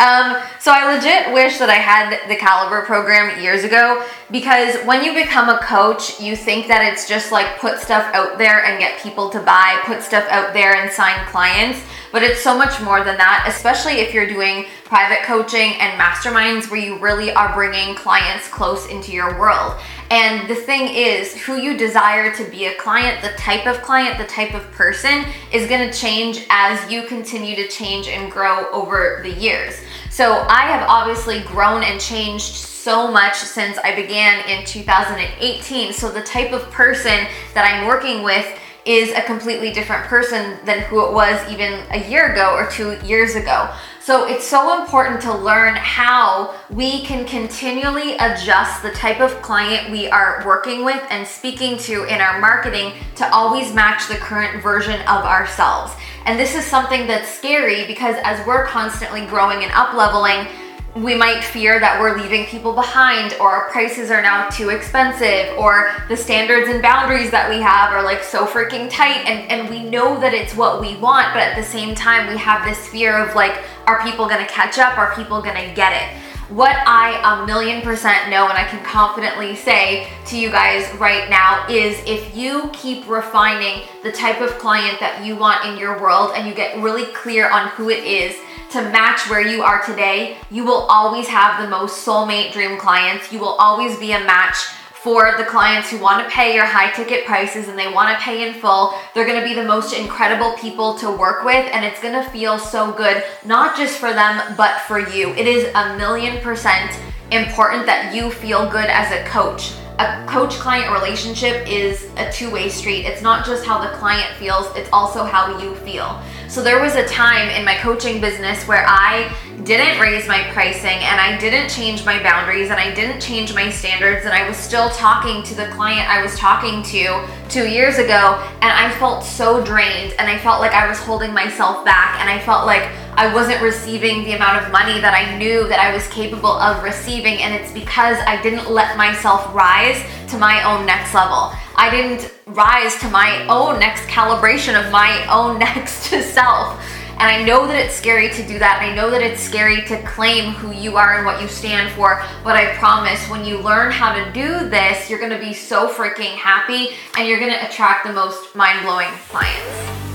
Um, so I legit wish that I had the Caliber program years ago because when you become a coach, you think that it's just like put stuff out there and get people to buy, put stuff out there and sign clients. But it's so much more than that, especially if you're doing private coaching and masterminds where you really are bringing clients close into your world. And the thing is, who you desire to be a client, the type of client, the type of person is gonna change as you continue to change and grow over the years. So I have obviously grown and changed so much since I began in 2018. So the type of person that I'm working with is a completely different person than who it was even a year ago or two years ago. So it's so important to learn how we can continually adjust the type of client we are working with and speaking to in our marketing to always match the current version of ourselves. And this is something that's scary because as we're constantly growing and up leveling, we might fear that we're leaving people behind or our prices are now too expensive or the standards and boundaries that we have are like so freaking tight and, and we know that it's what we want but at the same time we have this fear of like are people gonna catch up? Are people gonna get it what I a million percent know and I can confidently say to you guys right now is if you keep refining the type of client that you want in your world and you get really clear on who it is to match where you are today, you will always have the most soulmate dream clients. You will always be a match for the clients who want to pay your high ticket prices and they want to pay in full. They're going to be the most incredible people to work with and it's going to feel so good, not just for them, but for you. It is a million percent important that you feel good as a coach a coach client relationship is a two way street. It's not just how the client feels, it's also how you feel. So there was a time in my coaching business where I didn't raise my pricing and I didn't change my boundaries and I didn't change my standards and I was still talking to the client I was talking to two years ago and I felt so drained and I felt like I was holding myself back and I felt like I wasn't receiving the amount of money that I knew that I was capable of receiving and it's because I didn't let myself rise to my own next level. I didn't rise to my own next calibration of my own next self. And I know that it's scary to do that. I know that it's scary to claim who you are and what you stand for. But I promise when you learn how to do this, you're gonna be so freaking happy and you're gonna attract the most mind blowing clients.